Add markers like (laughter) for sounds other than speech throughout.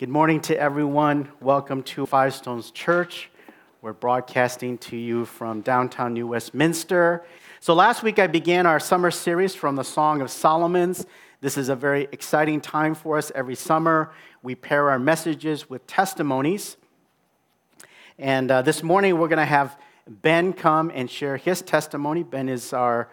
Good morning to everyone. Welcome to Five Stones Church. We're broadcasting to you from downtown New Westminster. So, last week I began our summer series from the Song of Solomon's. This is a very exciting time for us every summer. We pair our messages with testimonies. And uh, this morning we're going to have Ben come and share his testimony. Ben is our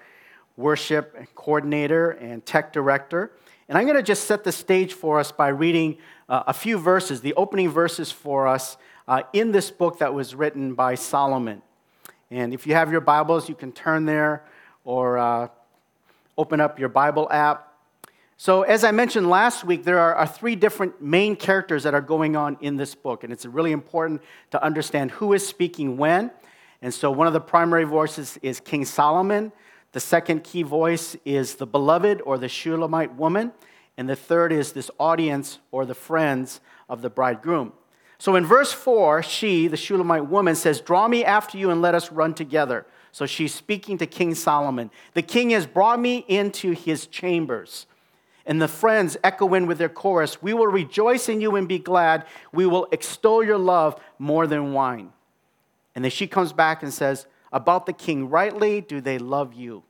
worship coordinator and tech director. And I'm going to just set the stage for us by reading uh, a few verses, the opening verses for us uh, in this book that was written by Solomon. And if you have your Bibles, you can turn there or uh, open up your Bible app. So, as I mentioned last week, there are, are, three different main characters that are going on in this book, and it's really important to understand who is speaking when. And so, one of the primary voices is King Solomon. The second key voice is the beloved or the Shulamite woman. And the third is this audience or the friends of the bridegroom. So in verse 4, she, the Shulamite woman, says, Draw me after you and let us run together. So she's speaking to King Solomon. The king has brought me into his chambers. And the friends echo in with their chorus We will rejoice in you and be glad. We will extol your love more than wine. And then she comes back and says, About the king, rightly do they love you.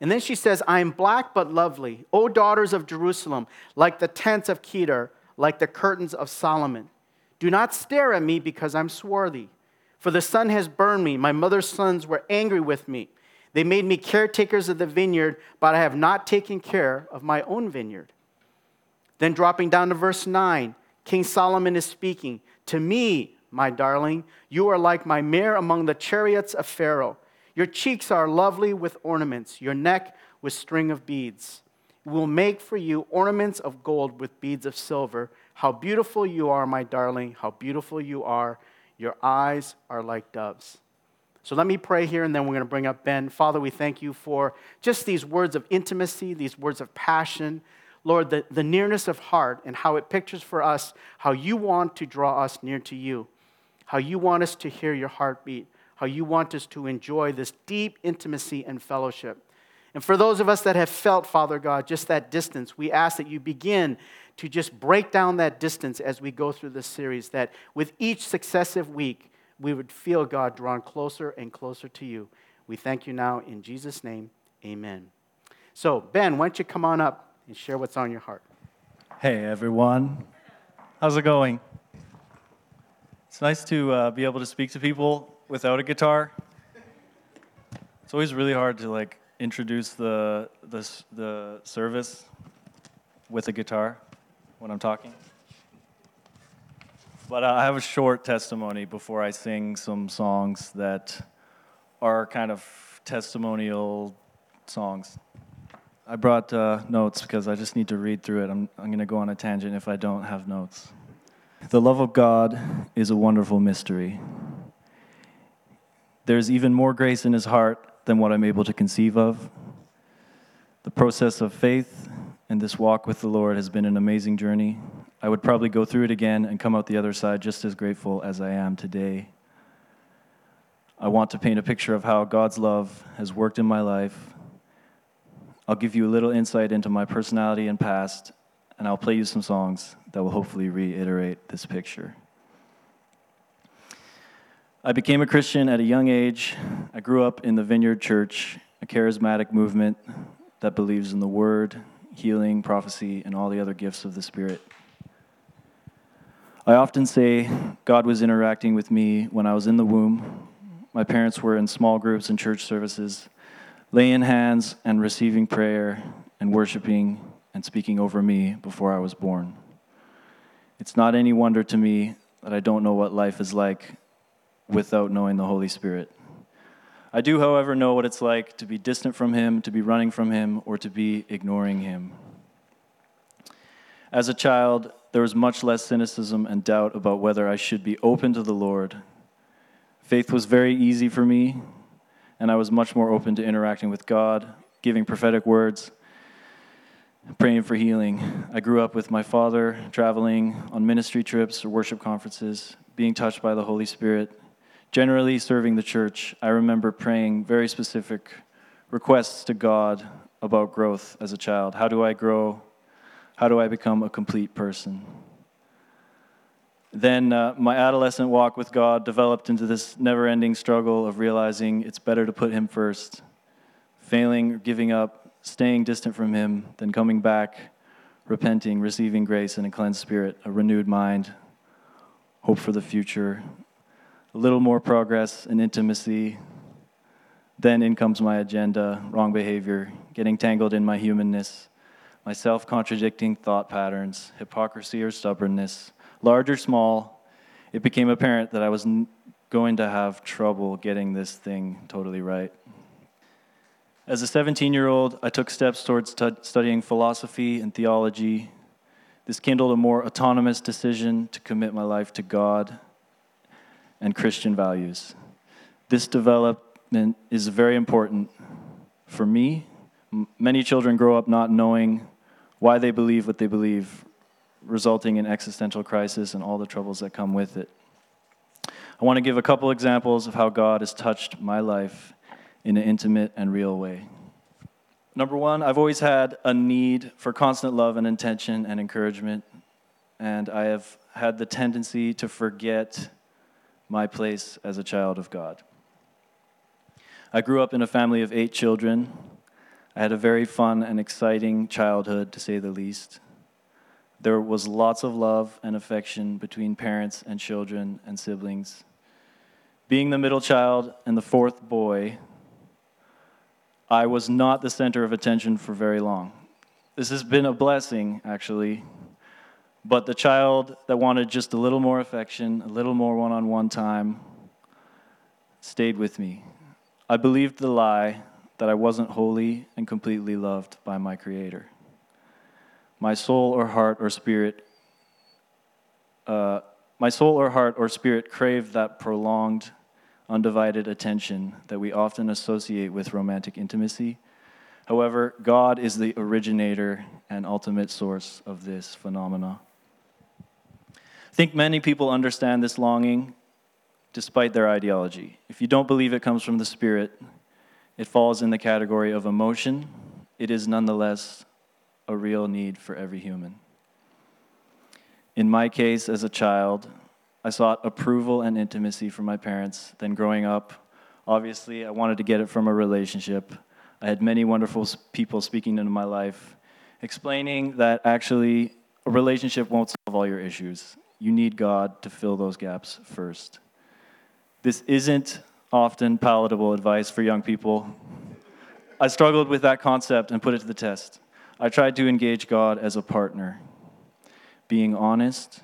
And then she says, I am black but lovely, O daughters of Jerusalem, like the tents of Kedar, like the curtains of Solomon. Do not stare at me because I'm swarthy, for the sun has burned me. My mother's sons were angry with me. They made me caretakers of the vineyard, but I have not taken care of my own vineyard. Then, dropping down to verse 9, King Solomon is speaking To me, my darling, you are like my mare among the chariots of Pharaoh. Your cheeks are lovely with ornaments, your neck with string of beads. We will make for you ornaments of gold with beads of silver. How beautiful you are, my darling, how beautiful you are. Your eyes are like doves. So let me pray here, and then we're going to bring up Ben. Father, we thank you for just these words of intimacy, these words of passion. Lord, the, the nearness of heart and how it pictures for us how you want to draw us near to you, how you want us to hear your heartbeat how you want us to enjoy this deep intimacy and fellowship. And for those of us that have felt, Father God, just that distance, we ask that you begin to just break down that distance as we go through this series, that with each successive week, we would feel God drawn closer and closer to you. We thank you now in Jesus' name. Amen. So, Ben, why don't you come on up and share what's on your heart? Hey, everyone. How's it going? It's nice to uh, be able to speak to people without a guitar. It's always really hard to like introduce the the, the service with a guitar when I'm talking. But uh, I have a short testimony before I sing some songs that are kind of testimonial songs. I brought uh, notes because I just need to read through it. I'm, I'm going to go on a tangent if I don't have notes. The love of God is a wonderful mystery. There's even more grace in his heart than what I'm able to conceive of. The process of faith and this walk with the Lord has been an amazing journey. I would probably go through it again and come out the other side just as grateful as I am today. I want to paint a picture of how God's love has worked in my life. I'll give you a little insight into my personality and past, and I'll play you some songs that will hopefully reiterate this picture. I became a Christian at a young age. I grew up in the Vineyard Church, a charismatic movement that believes in the Word, healing, prophecy, and all the other gifts of the Spirit. I often say God was interacting with me when I was in the womb. My parents were in small groups and church services, laying hands and receiving prayer and worshiping and speaking over me before I was born. It's not any wonder to me that I don't know what life is like without knowing the Holy Spirit. I do, however, know what it's like to be distant from Him, to be running from Him, or to be ignoring Him. As a child, there was much less cynicism and doubt about whether I should be open to the Lord. Faith was very easy for me, and I was much more open to interacting with God, giving prophetic words, praying for healing. I grew up with my father traveling on ministry trips or worship conferences, being touched by the Holy Spirit generally serving the church, I remember praying very specific requests to God about growth as a child. How do I grow? How do I become a complete person? Then uh, my adolescent walk with God developed into this never ending struggle of realizing it's better to put Him first, failing, giving up, staying distant from Him, then coming back, repenting, receiving grace and a cleansed spirit, a renewed mind, hope for the future, a little more progress and intimacy. Then in comes my agenda, wrong behavior, getting tangled in my humanness, my self contradicting thought patterns, hypocrisy or stubbornness large or small, it became apparent that I was going to have trouble getting this thing totally right. As a 17 year old, I took steps towards t- studying philosophy and theology. This kindled a more autonomous decision to commit my life to God and Christian values. This development is very important for me. M- many children grow up not knowing why they believe what they believe, resulting in existential crisis and all the troubles that come with it. I want to give a couple examples of how God has touched my life in an intimate and real way. Number one, I've always had a need for constant love and attention and encouragement, and I have had the tendency to forget my place as a child of God. I grew up in a family of eight children. I had a very fun and exciting childhood, to say the least. There was lots of love and affection between parents and children and siblings. Being the middle child and the fourth boy, I was not the center of attention for very long. This has been a blessing, actually. But the child that wanted just a little more affection, a little more one on one time, stayed with me. I believed the lie that I wasn't wholly and completely loved by my Creator my soul or heart or spirit, uh, my soul or heart or spirit crave that prolonged, undivided attention that we often associate with romantic intimacy. However, God is the originator and ultimate source of this phenomena. I think many people understand this longing despite their ideology. If you don't believe it comes from the Spirit, it falls in the category of emotion. It is nonetheless a real need for every human. In my case, as a child, I sought approval and intimacy from my parents. Then, growing up, obviously, I wanted to get it from a relationship. I had many wonderful people speaking into my life, explaining that actually a relationship won't solve all your issues. You need God to fill those gaps first. This isn't often palatable advice for young people. I struggled with that concept and put it to the test. I tried to engage God as a partner, being honest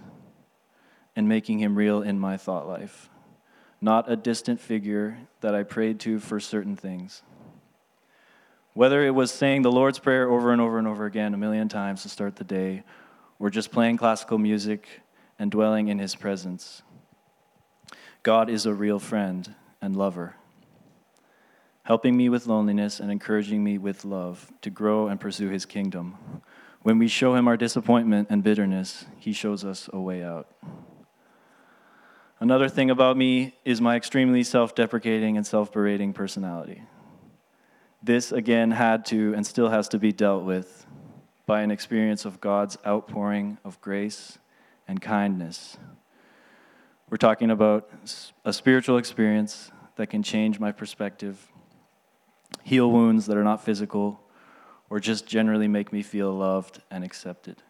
and making him real in my thought life, not a distant figure that I prayed to for certain things. Whether it was saying the Lord's Prayer over and over and over again a million times to start the day, or just playing classical music and dwelling in his presence, God is a real friend and lover helping me with loneliness and encouraging me with love to grow and pursue his kingdom. When we show him our disappointment and bitterness, he shows us a way out. Another thing about me is my extremely self deprecating and self berating personality. This, again, had to and still has to be dealt with by an experience of God's outpouring of grace and kindness. We're talking about a spiritual experience that can change my perspective heal wounds that are not physical, or just generally make me feel loved and accepted.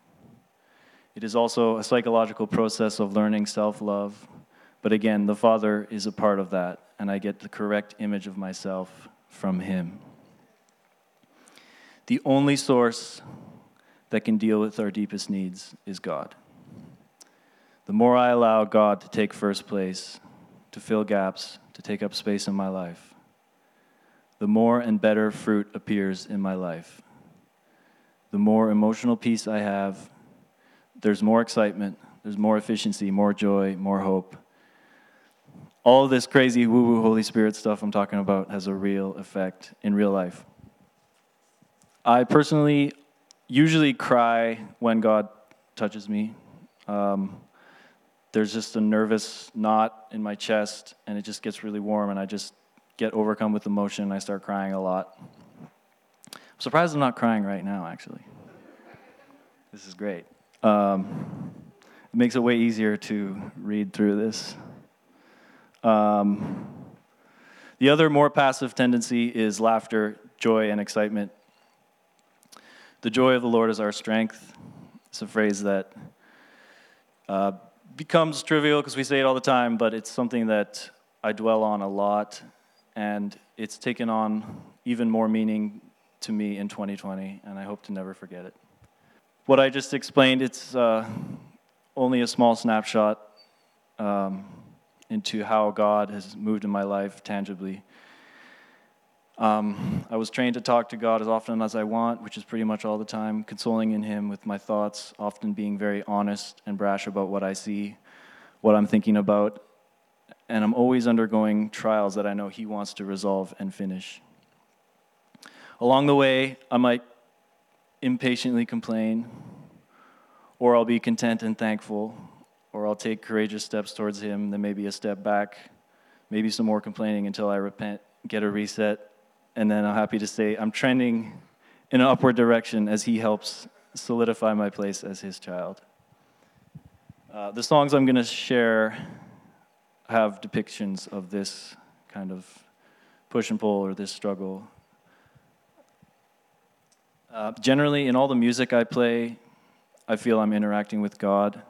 It is also a psychological process of learning self love, but again, the Father is a part of that, and I get the correct image of myself from Him. The only source that can deal with our deepest needs is God. The more I allow God to take first place, to fill gaps, to take up space in my life, the more and better fruit appears in my life. The more emotional peace I have, there's more excitement, there's more efficiency, more joy, more hope. All this crazy woo woo Holy Spirit stuff I'm talking about has a real effect in real life. I personally usually cry when God touches me. Um, there's just a nervous knot in my chest, and it just gets really warm, and I just get overcome with emotion and I start crying a lot. I'm surprised I'm not crying right now, actually. This is great. Um, It makes it way easier to read through this. Um, the other more passive tendency is laughter, joy, and excitement. The joy of the Lord is our strength. It's a phrase that uh, becomes trivial because we say it all the time, but it's something that I dwell on a lot, and it's taken on even more meaning to me in 2020, and I hope to never forget it. What I just explained, it's uh, only a small snapshot um, into how God has moved in my life tangibly. Um, I was trained to talk to God as often as I want, which is pretty much all the time, consoling in Him with my thoughts, often being very honest and brash about what I see, what I'm thinking about, and I'm always undergoing trials that I know He wants to resolve and finish. Along the way, I might impatiently complain, or I'll be content and thankful, or I'll take courageous steps towards Him, then maybe a step back, maybe some more complaining until I repent, get a reset, and then I'm happy to say I'm trending in an upward direction as He helps solidify my place as His child. Uh, the songs I'm going to share have depictions of this kind of push and pull or this struggle. Uh, generally, in all the music I play, I feel I'm interacting with God.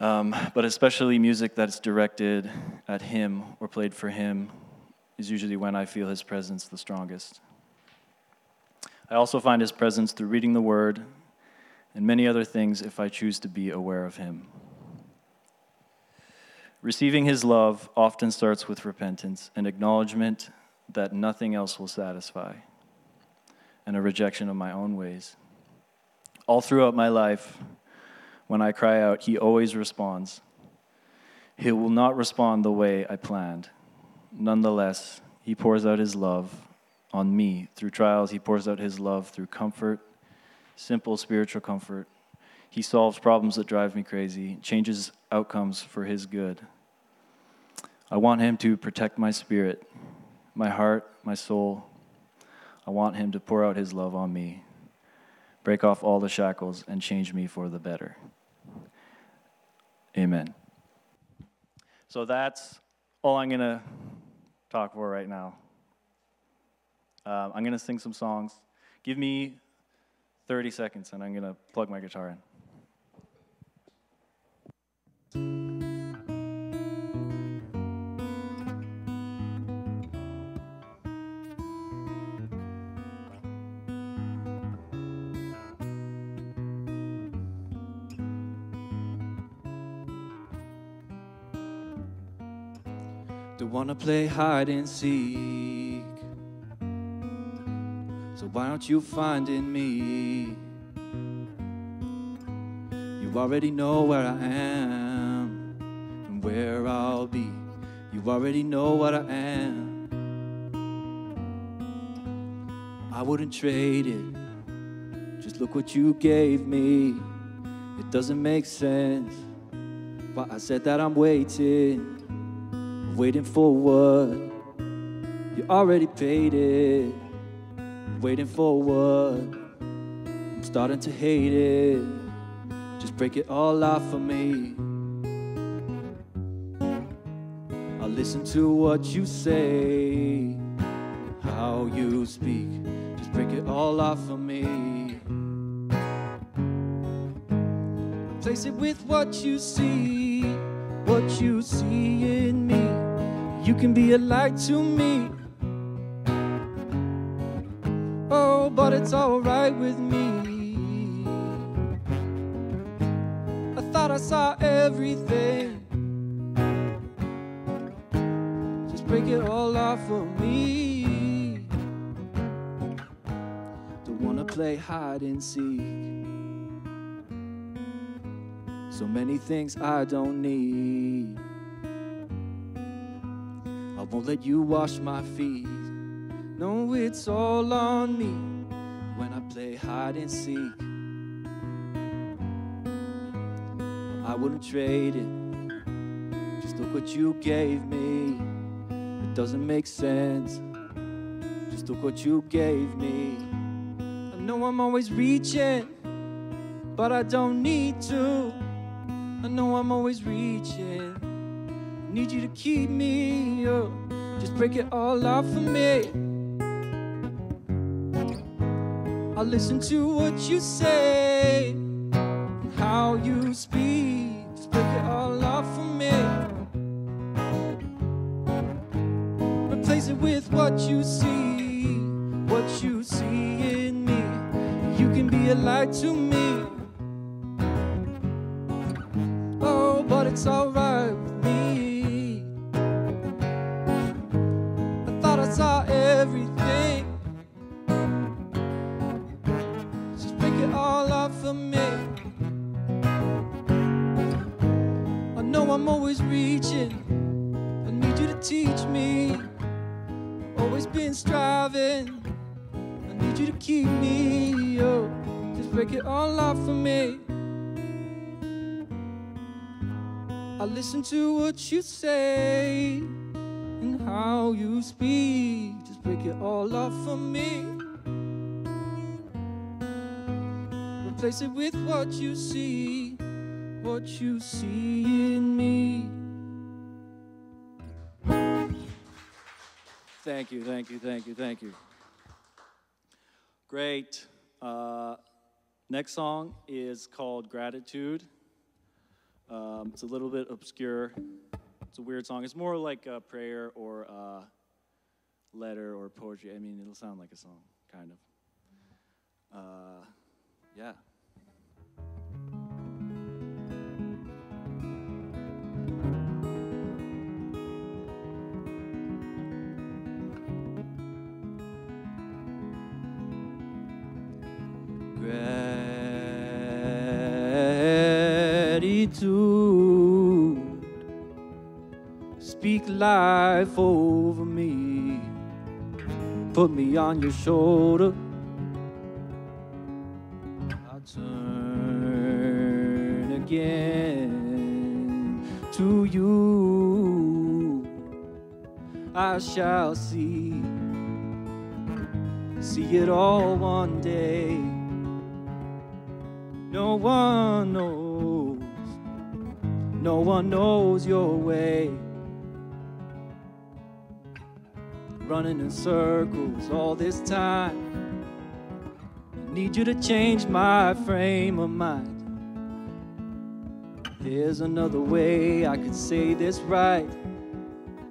Um, but especially music that's directed at Him or played for Him is usually when I feel His presence the strongest. I also find His presence through reading the Word and many other things if I choose to be aware of Him. Receiving His love often starts with repentance and acknowledgement that nothing else will satisfy, and a rejection of my own ways. All throughout my life, when I cry out, He always responds. He will not respond the way I planned. Nonetheless, He pours out His love on me. Through trials, He pours out His love through comfort, simple spiritual comfort. He solves problems that drive me crazy, changes outcomes for His good. I want Him to protect my spirit, my heart, my soul. I want Him to pour out His love on me, break off all the shackles, and change me for the better. Amen. So that's all I'm going to talk for right now. Uh, I'm going to sing some songs. Give me 30 seconds and I'm going to plug my guitar in. Wanna play hide and seek. So why don't you find in me? You already know where I am and where I'll be. You already know what I am. I wouldn't trade it. Just look what you gave me. It doesn't make sense. But I said that I'm waiting waiting for what? You already paid it. Waiting for what? I'm starting to hate it. Just break it all off for me. I'll listen to what you say, how you speak. Just break it all off for me. Replace it with what you see, what you see in me. You can be a light to me. Oh, but it's alright with me. I thought I saw everything. Just break it all off for me. Don't wanna play hide and seek. So many things I don't need. I won't let you wash my feet. No, it's all on me when I play hide and seek. I wouldn't trade it. Just look what you gave me. It doesn't make sense. Just look what you gave me. I know I'm always reaching, but I don't need to. I know I'm always reaching. Need you to keep me up. Just break it all off for me. I'll listen to what you say, how you speak. Just break it all off for me. Replace it with what you see, what you see in me. You can be a light to me. Oh, but it's alright me. I know I'm always reaching. I need you to teach me. Always been striving. I need you to keep me up. Just break it all off for me. I listen to what you say and how you speak. Just break it all off for me. Replace it with what you see, what you see in me. Thank you, thank you, thank you, thank you. Great. Uh, next song is called Gratitude. Um, it's a little bit obscure. It's a weird song. It's more like a prayer or a letter or poetry. I mean, it'll sound like a song, kind of. Uh, yeah. Speak life over me. Put me on your shoulder. I'll turn again to you. I shall see, see it all one day. No one knows, no one knows your way. Running in circles all this time. I need you to change my frame of mind. There's another way I could say this right,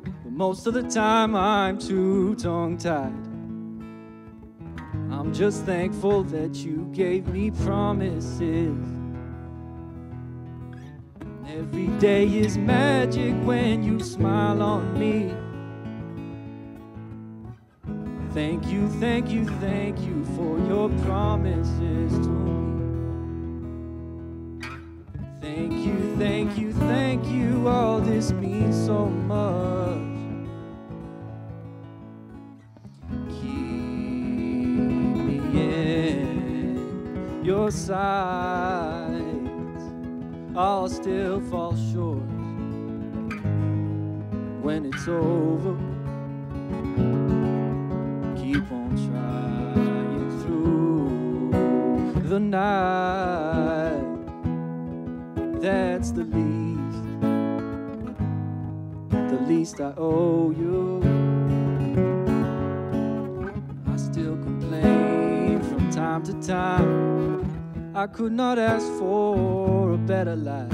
but most of the time I'm too tongue tied. I'm just thankful that you gave me promises. Every day is magic when you smile on me. Thank you, thank you, thank you for your promises to me. Thank you, thank you, thank you. All this means so much. Keep me in your sight. I'll still fall short when it's over. Keep on trying through the night. That's the least, the least I owe you. I still complain from time to time. I could not ask for better life.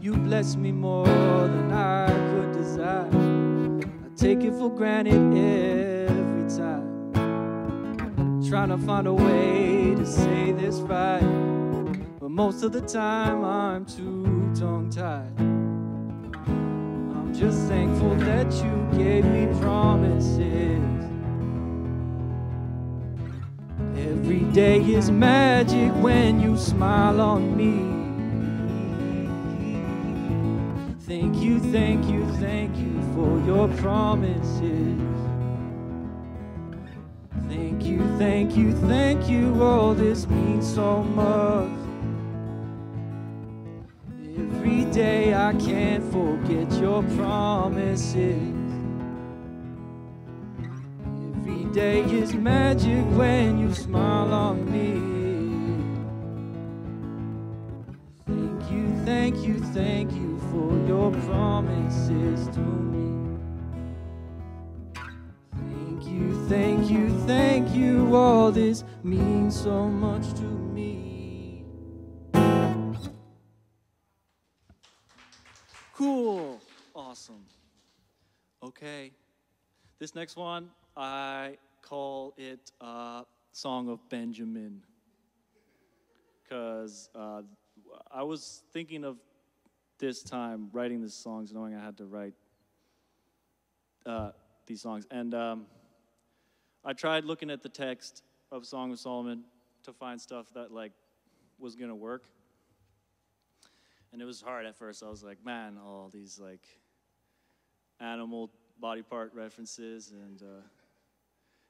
You bless me more than I could desire. I take it for granted every time. Trying to find a way to say this right. But most of the time I'm too tongue tied. I'm just thankful that you gave me promises. Every day is magic when you smile on me. Thank you, thank you, thank you for your promises. Thank you, thank you, thank you. All this means so much. Every day I can't forget your promises. Every day is magic when you smile on me. thank you, thank you for your promises to me. Thank you, thank you, thank you. All this means so much to me. Cool. Awesome. Okay. This next one, I call it uh, Song of Benjamin. Because uh, I was thinking of this time writing these songs, knowing I had to write uh, these songs. And um, I tried looking at the text of Song of Solomon to find stuff that like was gonna work. And it was hard at first. I was like, man, all these like animal body part references and uh,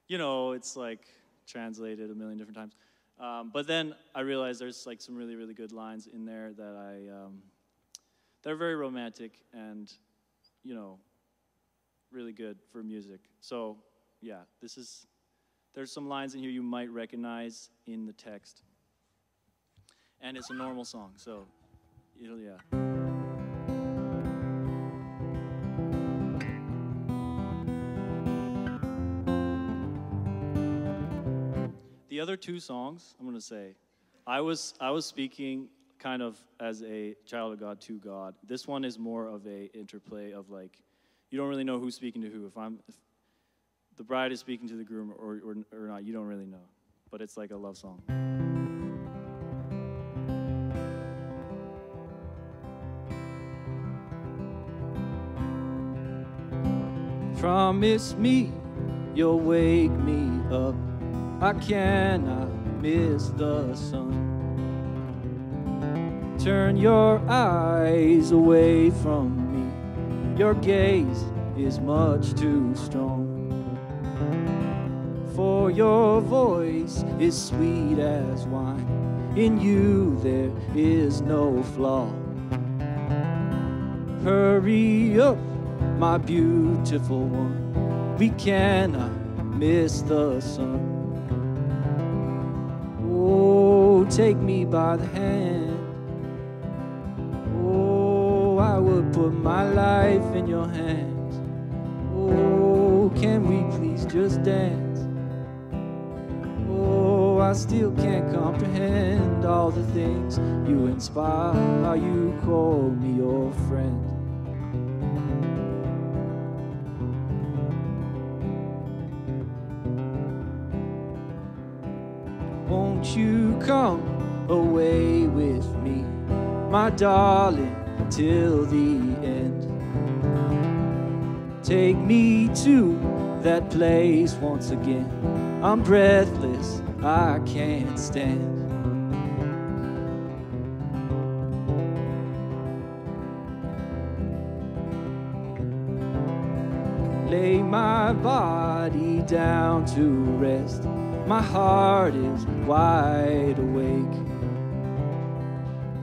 you know, it's like translated a million different times. Um, but then I realized there's like some really, really good lines in there that I, um, they're very romantic and, you know, really good for music. So yeah, this is, there's some lines in here you might recognize in the text. And it's a normal song, so it'll, yeah. The other two songs, I'm to say, I was I was speaking kind of as a child of God to God. This one is more of a interplay of like, you don't really know who's speaking to who. If I'm, if the bride is speaking to the groom or, or, or not, you don't really know. But it's like a love song. Promise me you'll wake me up I cannot miss the sun. Turn your eyes away from me, your gaze is much too strong. For your voice is sweet as wine, in you there is no flaw. Hurry up, my beautiful one, we cannot miss the sun. Oh, take me by the hand. I would put my life in your hands. Oh, can we please just dance? Oh, I still can't comprehend all the things you inspire. How you call me your friend. Won't you come away with me, my darling, till the end? Take me to that place once again. I'm breathless, I can't stand. Lay my body down to rest my heart is wide awake.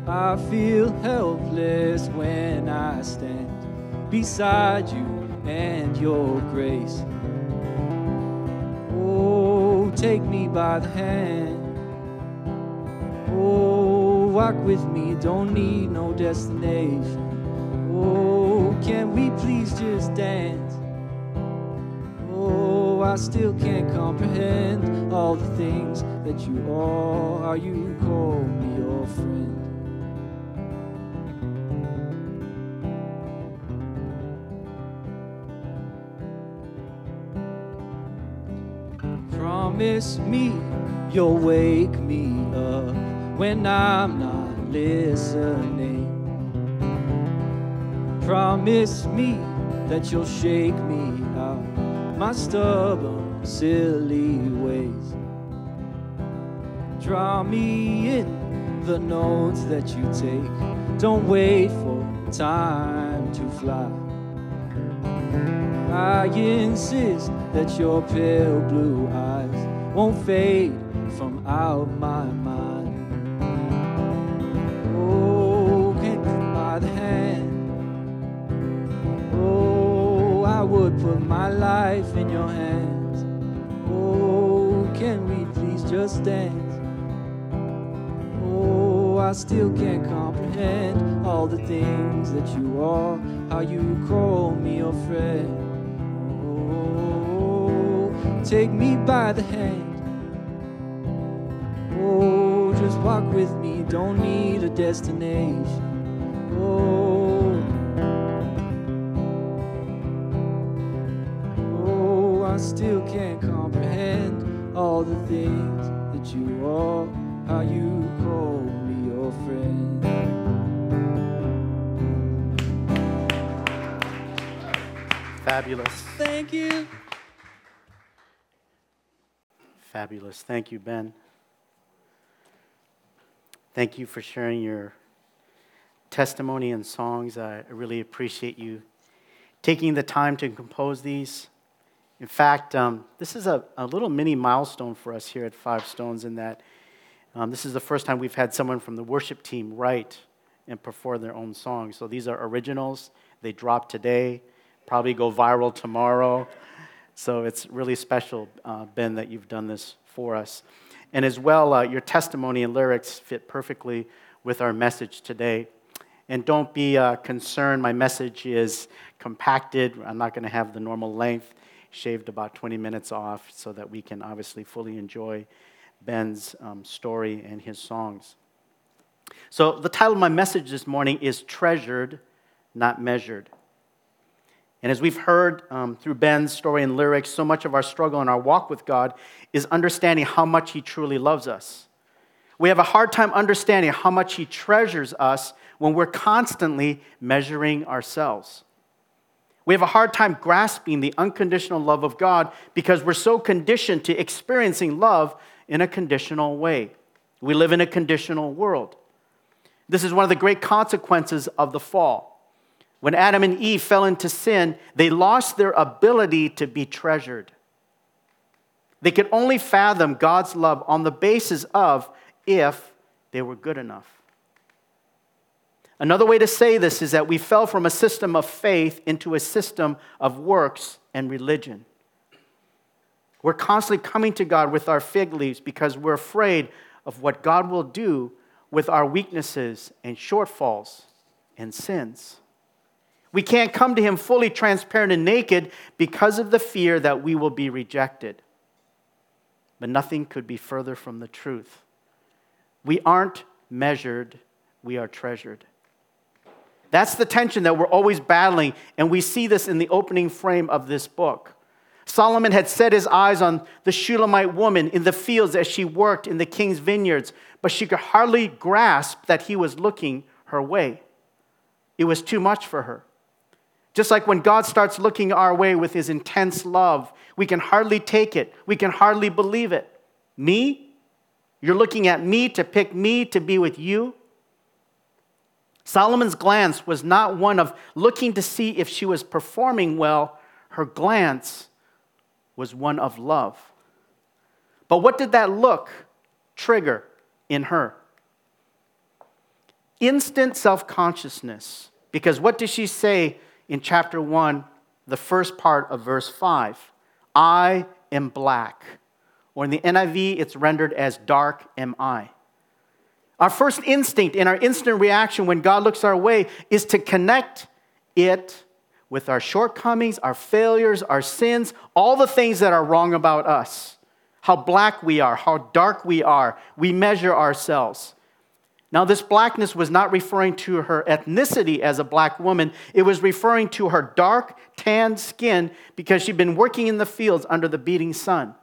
I feel helpless when I stand beside you and your grace. Oh, take me by the hand. Oh, walk with me, don't need no destination. Oh, can we please just dance? Oh, I still can't comprehend all the things that you are. You call me your friend. Promise me you'll wake me up when I'm not listening. Promise me that you'll shake me out my stubborn, silly ways. Draw me in the notes that you take. Don't wait for time to fly. I insist that your pale blue eyes won't fade from out my mind. Oh, by the hand? Oh, I would put my life in your hands. Oh, can we please just dance? Oh, I still can't comprehend all the things that you are, how you call me your friend. Take me by the hand. Oh, just walk with me, don't need a destination. Oh, oh, I still can't comprehend all the things that you are, how you call me your friend. Fabulous. Thank you. Fabulous. Thank you, Ben. Thank you for sharing your testimony and songs. I really appreciate you taking the time to compose these. In fact, um, this is a, a little mini milestone for us here at Five Stones in that um, this is the first time we've had someone from the worship team write and perform their own songs. So these are originals. They drop today, probably go viral tomorrow. So it's really special, uh, Ben, that you've done this for us. And as well, uh, your testimony and lyrics fit perfectly with our message today. And don't be uh, concerned, my message is compacted. I'm not going to have the normal length, shaved about 20 minutes off so that we can obviously fully enjoy Ben's um, story and his songs. So, the title of my message this morning is Treasured, Not Measured. And as we've heard um, through Ben's story and lyrics, so much of our struggle and our walk with God is understanding how much He truly loves us. We have a hard time understanding how much He treasures us when we're constantly measuring ourselves. We have a hard time grasping the unconditional love of God because we're so conditioned to experiencing love in a conditional way. We live in a conditional world. This is one of the great consequences of the fall. When Adam and Eve fell into sin, they lost their ability to be treasured. They could only fathom God's love on the basis of if they were good enough. Another way to say this is that we fell from a system of faith into a system of works and religion. We're constantly coming to God with our fig leaves because we're afraid of what God will do with our weaknesses and shortfalls and sins. We can't come to Him fully transparent and naked because of the fear that we will be rejected. But nothing could be further from the truth. We aren't measured, we are treasured. That's the tension that we're always battling, and we see this in the opening frame of this book. Solomon had set his eyes on the Shulamite woman in the fields as she worked in the king's vineyards, but she could hardly grasp that he was looking her way. It was too much for her. Just like when God starts looking our way with his intense love, we can hardly take it, we can hardly believe it. Me? You're looking at me to pick me to be with you? Solomon's glance was not one of looking to see if she was performing well, her glance was one of love. But what did that look trigger in her? Instant self consciousness. Because what does she say in chapter 1, the first part of verse 5? I am black. Or in the NIV, it's rendered as dark am I. Our first instinct and our instant reaction when God looks our way is to connect it with our shortcomings, our failures, our sins, all the things that are wrong about us, how black we are, how dark we are. We measure ourselves. Now, this blackness was not referring to her ethnicity as a black woman. It was referring to her dark, tanned skin because she'd been working in the fields under the beating sun.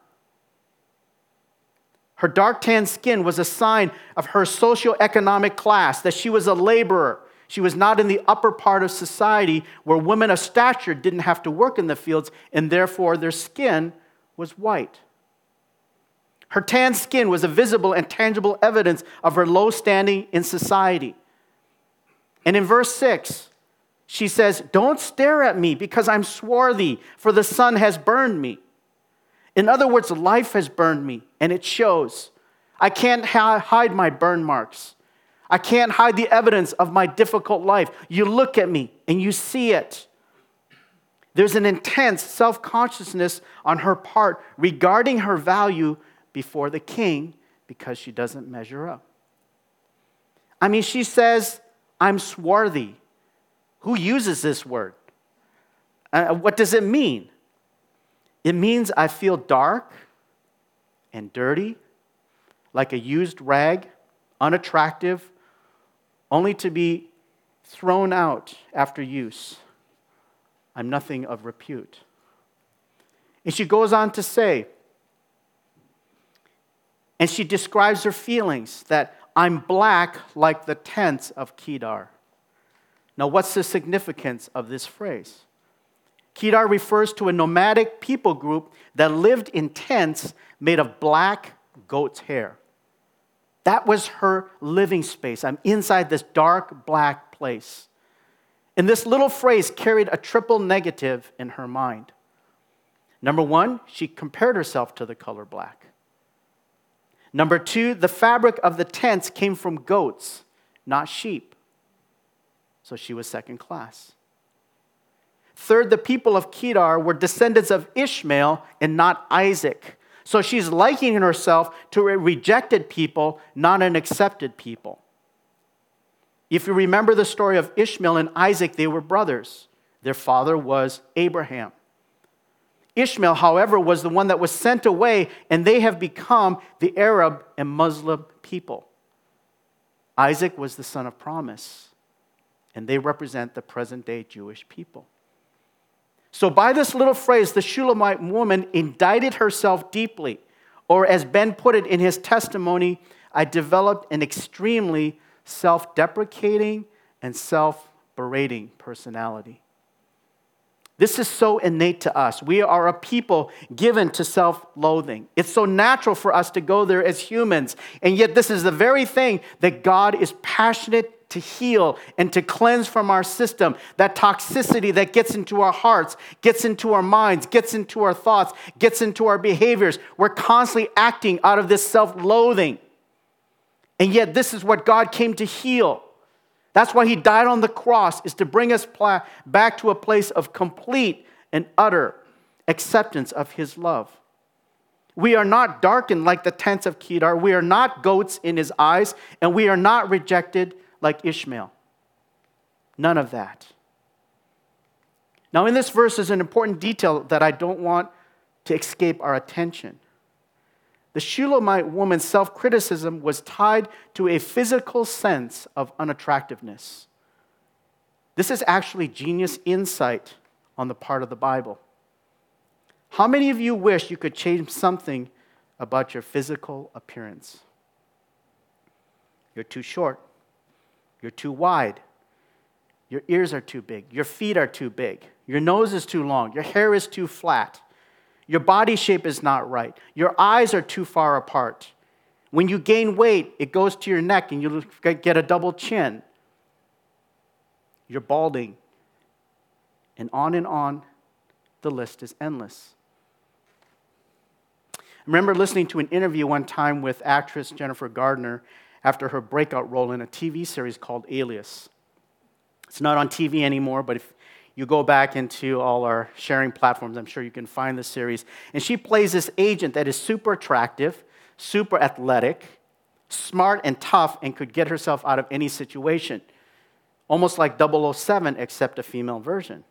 Her dark tanned skin was a sign of her socioeconomic class, that she was a laborer, she was not in the upper part of society where women of stature didn't have to work in the fields, and therefore their skin was white. Her tan skin was a visible and tangible evidence of her low standing in society. And in verse 6, she says, Don't stare at me because I'm swarthy, for the sun has burned me. In other words, life has burned me, and it shows. I can't hide my burn marks. I can't hide the evidence of my difficult life. You look at me and you see it. There's an intense self consciousness on her part regarding her value before the king because she doesn't measure up. I mean, she says, I'm swarthy. Who uses this word? Uh, what does it mean? It means I feel dark and dirty, like a used rag, unattractive, only to be thrown out after use. I'm nothing of repute. And she goes on to say, and she describes her feelings that I'm black like the tents of Kedar. Now, what's the significance of this phrase? Kedar refers to a nomadic people group that lived in tents made of black goat's hair. That was her living space. I'm inside this dark black place. And this little phrase carried a triple negative in her mind. Number one, she compared herself to the color black. Number two, the fabric of the tents came from goats, not sheep. So she was second class. Third, the people of Kedar were descendants of Ishmael and not Isaac. So she's likening herself to a rejected people, not an accepted people. If you remember the story of Ishmael and Isaac, they were brothers. Their father was Abraham. Ishmael, however, was the one that was sent away, and they have become the Arab and Muslim people. Isaac was the son of promise, and they represent the present day Jewish people. So, by this little phrase, the Shulamite woman indicted herself deeply, or as Ben put it in his testimony, I developed an extremely self deprecating and self berating personality. This is so innate to us. We are a people given to self loathing. It's so natural for us to go there as humans. And yet, this is the very thing that God is passionate to heal and to cleanse from our system. That toxicity that gets into our hearts, gets into our minds, gets into our thoughts, gets into our behaviors. We're constantly acting out of this self loathing. And yet, this is what God came to heal. That's why he died on the cross, is to bring us back to a place of complete and utter acceptance of his love. We are not darkened like the tents of Kedar. We are not goats in his eyes, and we are not rejected like Ishmael. None of that. Now, in this verse is an important detail that I don't want to escape our attention. The Shulamite woman's self criticism was tied to a physical sense of unattractiveness. This is actually genius insight on the part of the Bible. How many of you wish you could change something about your physical appearance? You're too short. You're too wide. Your ears are too big. Your feet are too big. Your nose is too long. Your hair is too flat. Your body shape is not right. Your eyes are too far apart. When you gain weight, it goes to your neck and you get a double chin. You're balding. And on and on, the list is endless. I remember listening to an interview one time with actress Jennifer Garner after her breakout role in a TV series called Alias. It's not on TV anymore, but if you go back into all our sharing platforms, I'm sure you can find the series. And she plays this agent that is super attractive, super athletic, smart and tough, and could get herself out of any situation. Almost like 007, except a female version.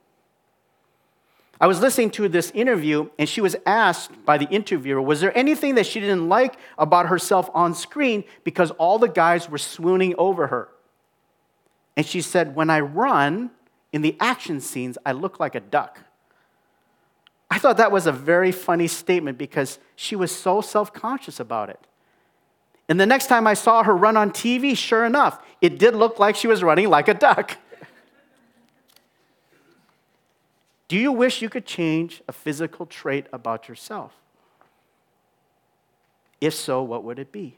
I was listening to this interview, and she was asked by the interviewer, was there anything that she didn't like about herself on screen because all the guys were swooning over her? And she said, When I run, in the action scenes, I look like a duck. I thought that was a very funny statement because she was so self conscious about it. And the next time I saw her run on TV, sure enough, it did look like she was running like a duck. (laughs) Do you wish you could change a physical trait about yourself? If so, what would it be?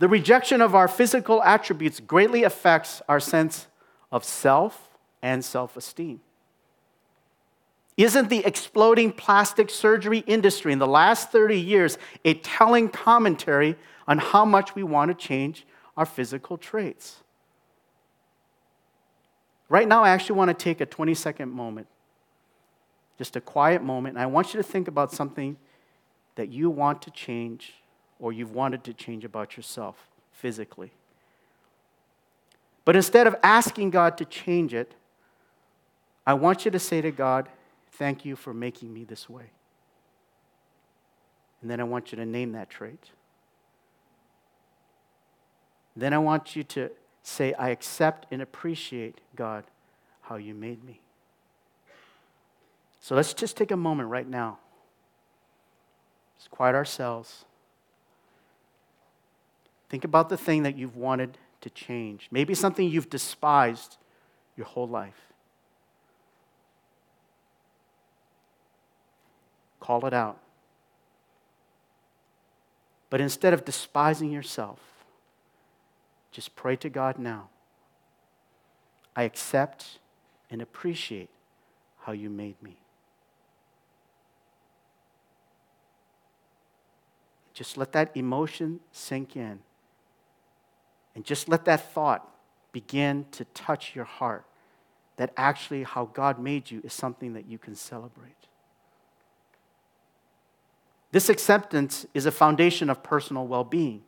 The rejection of our physical attributes greatly affects our sense of self and self esteem. Isn't the exploding plastic surgery industry in the last 30 years a telling commentary on how much we want to change our physical traits? Right now, I actually want to take a 20 second moment, just a quiet moment, and I want you to think about something that you want to change or you've wanted to change about yourself physically. But instead of asking God to change it, I want you to say to God, Thank you for making me this way. And then I want you to name that trait. Then I want you to say, I accept and appreciate, God, how you made me. So let's just take a moment right now. Let's quiet ourselves. Think about the thing that you've wanted to change. Maybe something you've despised your whole life. Call it out. But instead of despising yourself, just pray to God now. I accept and appreciate how you made me. Just let that emotion sink in. And just let that thought begin to touch your heart that actually how God made you is something that you can celebrate. This acceptance is a foundation of personal well being,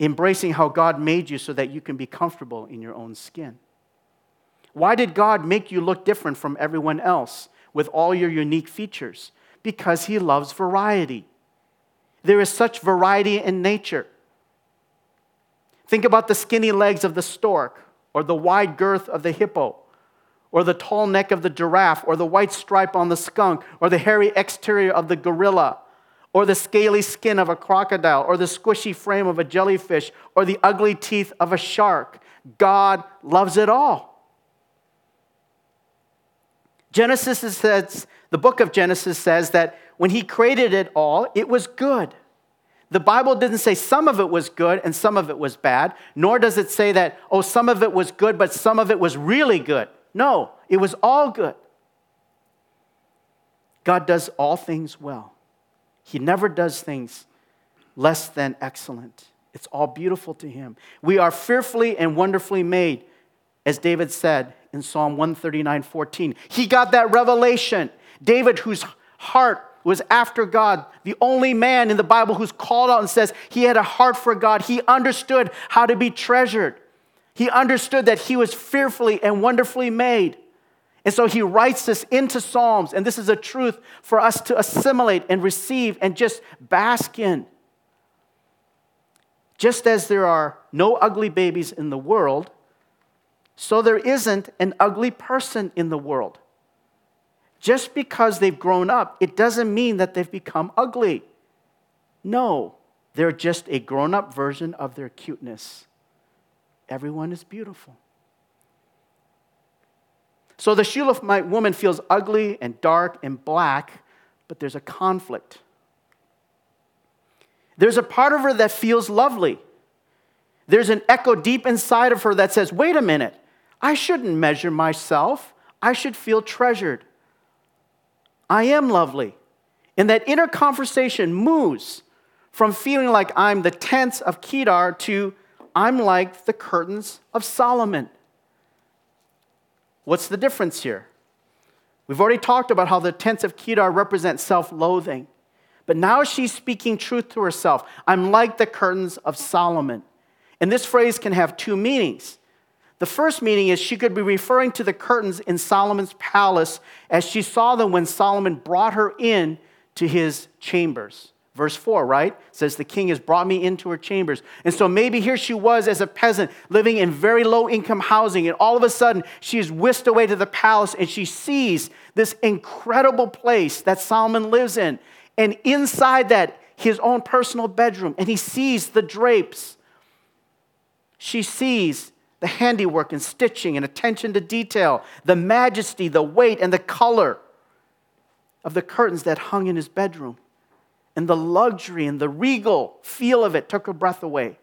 embracing how God made you so that you can be comfortable in your own skin. Why did God make you look different from everyone else with all your unique features? Because He loves variety. There is such variety in nature. Think about the skinny legs of the stork, or the wide girth of the hippo, or the tall neck of the giraffe, or the white stripe on the skunk, or the hairy exterior of the gorilla, or the scaly skin of a crocodile, or the squishy frame of a jellyfish, or the ugly teeth of a shark. God loves it all. Genesis says, the book of Genesis says that when he created it all, it was good. The Bible didn't say some of it was good and some of it was bad, nor does it say that, oh, some of it was good, but some of it was really good. No, it was all good. God does all things well. He never does things less than excellent. It's all beautiful to Him. We are fearfully and wonderfully made, as David said in Psalm 139 14. He got that revelation. David, whose heart was after God, the only man in the Bible who's called out and says he had a heart for God. He understood how to be treasured. He understood that he was fearfully and wonderfully made. And so he writes this into Psalms, and this is a truth for us to assimilate and receive and just bask in. Just as there are no ugly babies in the world, so there isn't an ugly person in the world. Just because they've grown up, it doesn't mean that they've become ugly. No, they're just a grown up version of their cuteness. Everyone is beautiful. So the Shulamite woman feels ugly and dark and black, but there's a conflict. There's a part of her that feels lovely. There's an echo deep inside of her that says, wait a minute, I shouldn't measure myself. I should feel treasured. I am lovely. And that inner conversation moves from feeling like I'm the tents of Kedar to I'm like the curtains of Solomon. What's the difference here? We've already talked about how the tents of Kedar represent self loathing. But now she's speaking truth to herself. I'm like the curtains of Solomon. And this phrase can have two meanings. The first meaning is she could be referring to the curtains in Solomon's palace as she saw them when Solomon brought her in to his chambers. Verse 4, right? says, The king has brought me into her chambers. And so maybe here she was as a peasant living in very low income housing. And all of a sudden, she is whisked away to the palace and she sees this incredible place that Solomon lives in. And inside that, his own personal bedroom. And he sees the drapes. She sees the handiwork and stitching and attention to detail, the majesty, the weight, and the color of the curtains that hung in his bedroom. And the luxury and the regal feel of it took her breath away,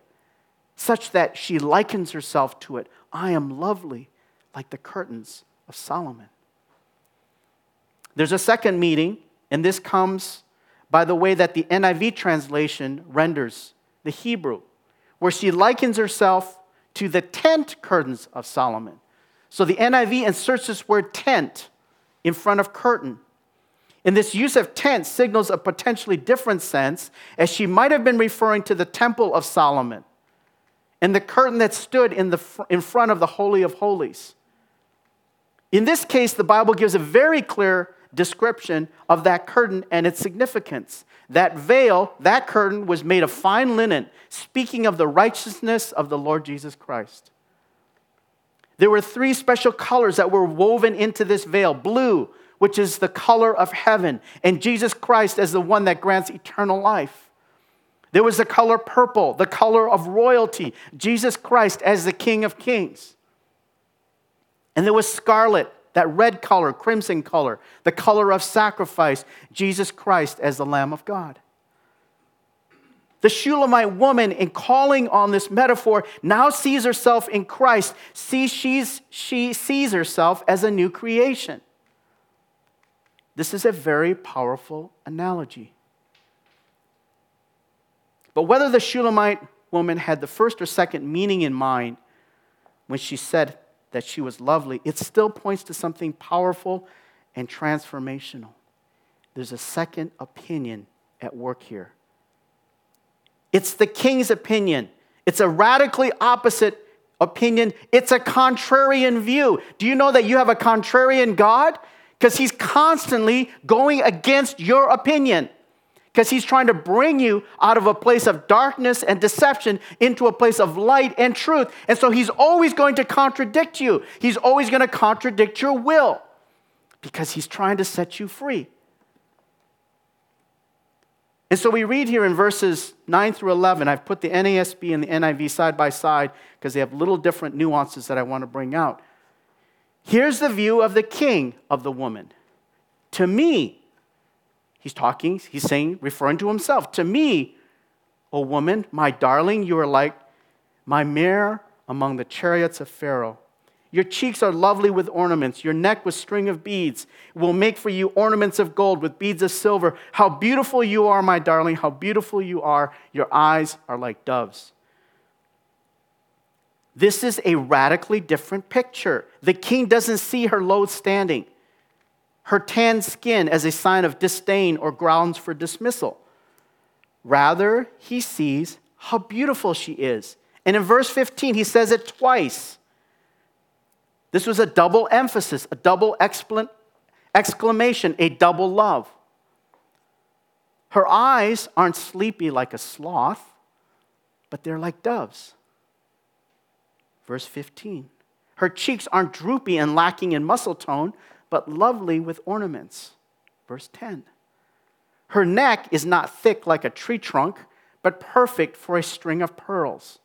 such that she likens herself to it. I am lovely like the curtains of Solomon. There's a second meaning, and this comes by the way that the NIV translation renders the Hebrew, where she likens herself to the tent curtains of Solomon. So the NIV inserts this word tent in front of curtain. And this use of tent signals a potentially different sense, as she might have been referring to the temple of Solomon. and the curtain that stood in, the, in front of the Holy of Holies. In this case, the Bible gives a very clear description of that curtain and its significance. That veil, that curtain, was made of fine linen, speaking of the righteousness of the Lord Jesus Christ. There were three special colors that were woven into this veil blue, which is the color of heaven, and Jesus Christ as the one that grants eternal life. There was the color purple, the color of royalty, Jesus Christ as the King of Kings. And there was scarlet, that red color, crimson color, the color of sacrifice, Jesus Christ as the Lamb of God. The Shulamite woman, in calling on this metaphor, now sees herself in Christ. See, she's, she sees herself as a new creation. This is a very powerful analogy. But whether the Shulamite woman had the first or second meaning in mind when she said that she was lovely, it still points to something powerful and transformational. There's a second opinion at work here. It's the king's opinion. It's a radically opposite opinion. It's a contrarian view. Do you know that you have a contrarian God? Because he's constantly going against your opinion because he's trying to bring you out of a place of darkness and deception into a place of light and truth. And so he's always going to contradict you, he's always going to contradict your will because he's trying to set you free. And so we read here in verses 9 through 11. I've put the NASB and the NIV side by side because they have little different nuances that I want to bring out. Here's the view of the king of the woman. To me, He's talking, he's saying, referring to himself. To me, O woman, my darling, you are like my mare among the chariots of Pharaoh. Your cheeks are lovely with ornaments, your neck with string of beads. will make for you ornaments of gold with beads of silver. How beautiful you are, my darling, how beautiful you are. Your eyes are like doves. This is a radically different picture. The king doesn't see her low standing her tanned skin as a sign of disdain or grounds for dismissal. Rather, he sees how beautiful she is. And in verse 15, he says it twice. This was a double emphasis, a double exclamation, a double love. Her eyes aren't sleepy like a sloth, but they're like doves. Verse 15. Her cheeks aren't droopy and lacking in muscle tone, but lovely with ornaments. Verse 10. Her neck is not thick like a tree trunk, but perfect for a string of pearls.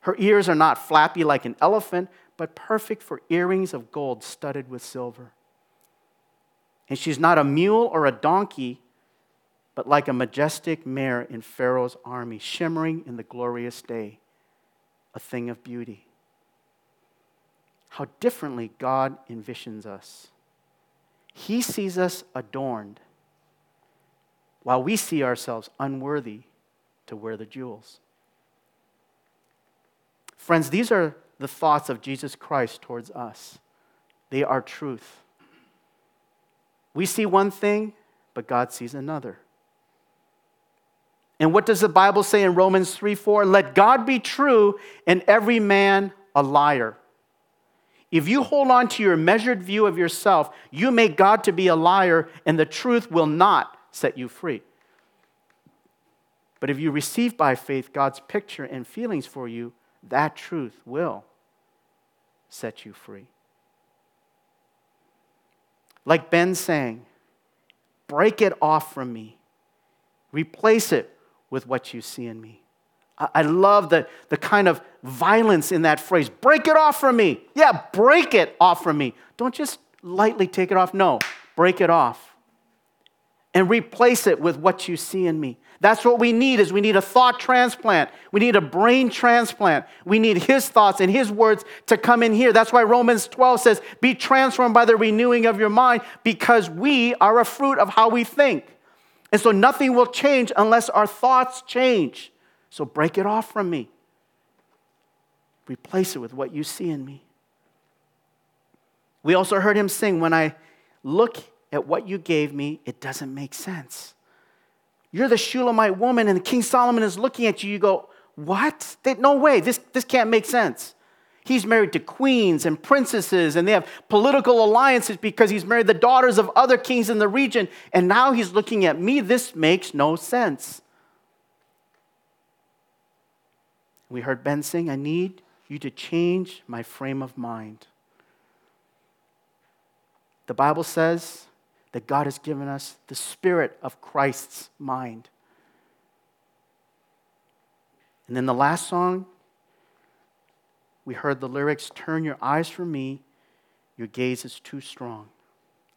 Her ears are not flappy like an elephant, but perfect for earrings of gold studded with silver. And she's not a mule or a donkey, but like a majestic mare in Pharaoh's army, shimmering in the glorious day, a thing of beauty how differently God envisions us. He sees us adorned, while we see ourselves unworthy to wear the jewels. Friends, these are the thoughts of Jesus Christ towards us. They are truth. We see one thing, but God sees another. And what does the Bible say in Romans 3 4? Let God be true and every man a liar. If you hold on to your measured view of yourself, you make God to be a liar, and the truth will not set you free. But if you receive by faith God's picture and feelings for you, that truth will set you free. Like Ben sang, break it off from me, replace it with what you see in me. I love the, the kind of violence in that phrase. Break it off from me. Yeah, break it off from me. Don't just lightly take it off. No, break it off. And replace it with what you see in me. That's what we need is we need a thought transplant. We need a brain transplant. We need his thoughts and his words to come in here. That's why Romans 12 says, "Be transformed by the renewing of your mind because we are a fruit of how we think." And so nothing will change unless our thoughts change. So break it off from me. Replace it with what you see in me. We also heard him sing, When I look at what you gave me, it doesn't make sense. You're the Shulamite woman, and King Solomon is looking at you. You go, What? No way. This, this can't make sense. He's married to queens and princesses, and they have political alliances because he's married the daughters of other kings in the region. And now he's looking at me. This makes no sense. We heard Ben sing, I need you to change my frame of mind. The Bible says that God has given us the spirit of Christ's mind. And then the last song, we heard the lyrics Turn your eyes from me, your gaze is too strong,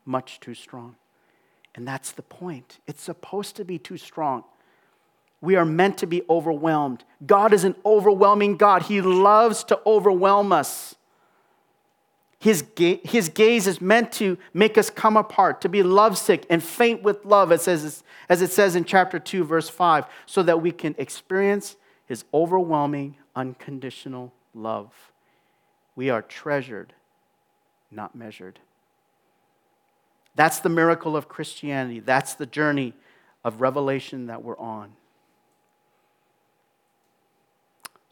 much too strong. And that's the point. It's supposed to be too strong. We are meant to be overwhelmed. God is an overwhelming God. He loves to overwhelm us. His, ga- his gaze is meant to make us come apart, to be lovesick and faint with love, as, says, as it says in chapter 2, verse 5, so that we can experience his overwhelming, unconditional love. We are treasured, not measured. That's the miracle of Christianity. That's the journey of revelation that we're on.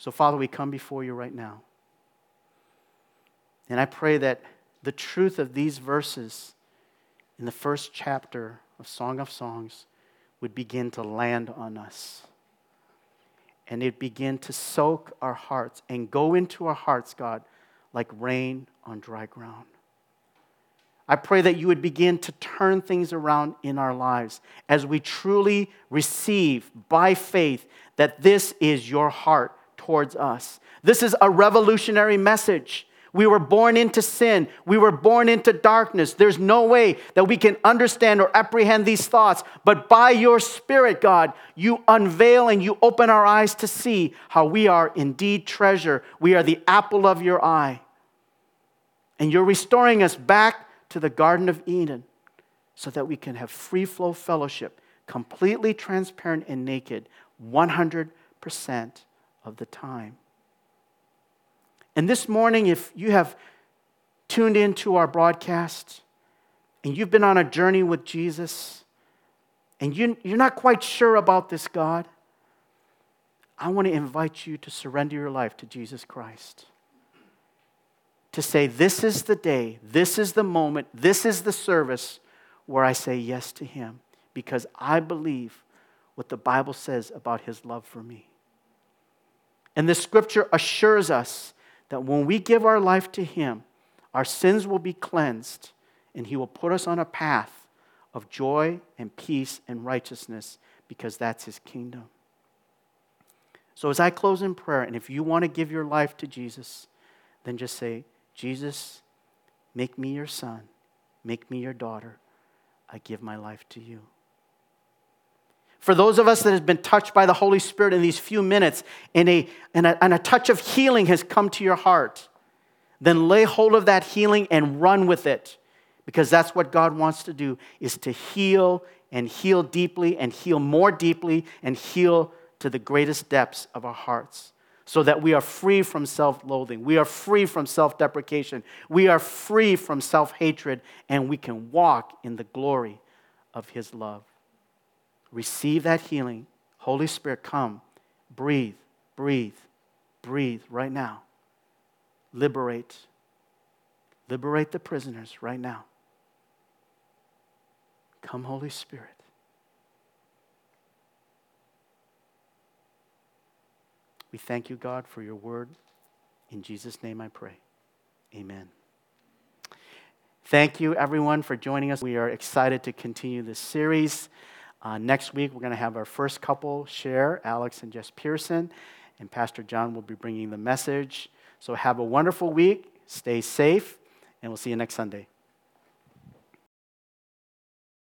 So, Father, we come before you right now. And I pray that the truth of these verses in the first chapter of Song of Songs would begin to land on us. And it begin to soak our hearts and go into our hearts, God, like rain on dry ground. I pray that you would begin to turn things around in our lives as we truly receive by faith that this is your heart towards us. This is a revolutionary message. We were born into sin. We were born into darkness. There's no way that we can understand or apprehend these thoughts. But by your Spirit, God, you unveil and you open our eyes to see how we are indeed treasure. We are the apple of your eye. And you're restoring us back to the Garden of Eden so that we can have free flow fellowship, completely transparent and naked, 100% of the time. And this morning, if you have tuned into our broadcast and you've been on a journey with Jesus and you, you're not quite sure about this God, I want to invite you to surrender your life to Jesus Christ. To say, This is the day, this is the moment, this is the service where I say yes to Him because I believe what the Bible says about His love for me. And the scripture assures us that when we give our life to Him, our sins will be cleansed and He will put us on a path of joy and peace and righteousness because that's His kingdom. So, as I close in prayer, and if you want to give your life to Jesus, then just say, Jesus, make me your son, make me your daughter. I give my life to you. For those of us that have been touched by the Holy Spirit in these few minutes and a, and a, and a touch of healing has come to your heart, then lay hold of that healing and run with it because that's what God wants to do is to heal and heal deeply and heal more deeply and heal to the greatest depths of our hearts so that we are free from self loathing. We are free from self deprecation. We are free from self hatred, and we can walk in the glory of His love. Receive that healing. Holy Spirit, come. Breathe, breathe, breathe right now. Liberate. Liberate the prisoners right now. Come, Holy Spirit. We thank you, God, for your word. In Jesus' name I pray. Amen. Thank you, everyone, for joining us. We are excited to continue this series. Uh, next week, we're going to have our first couple share, Alex and Jess Pearson, and Pastor John will be bringing the message. So have a wonderful week, stay safe, and we'll see you next Sunday.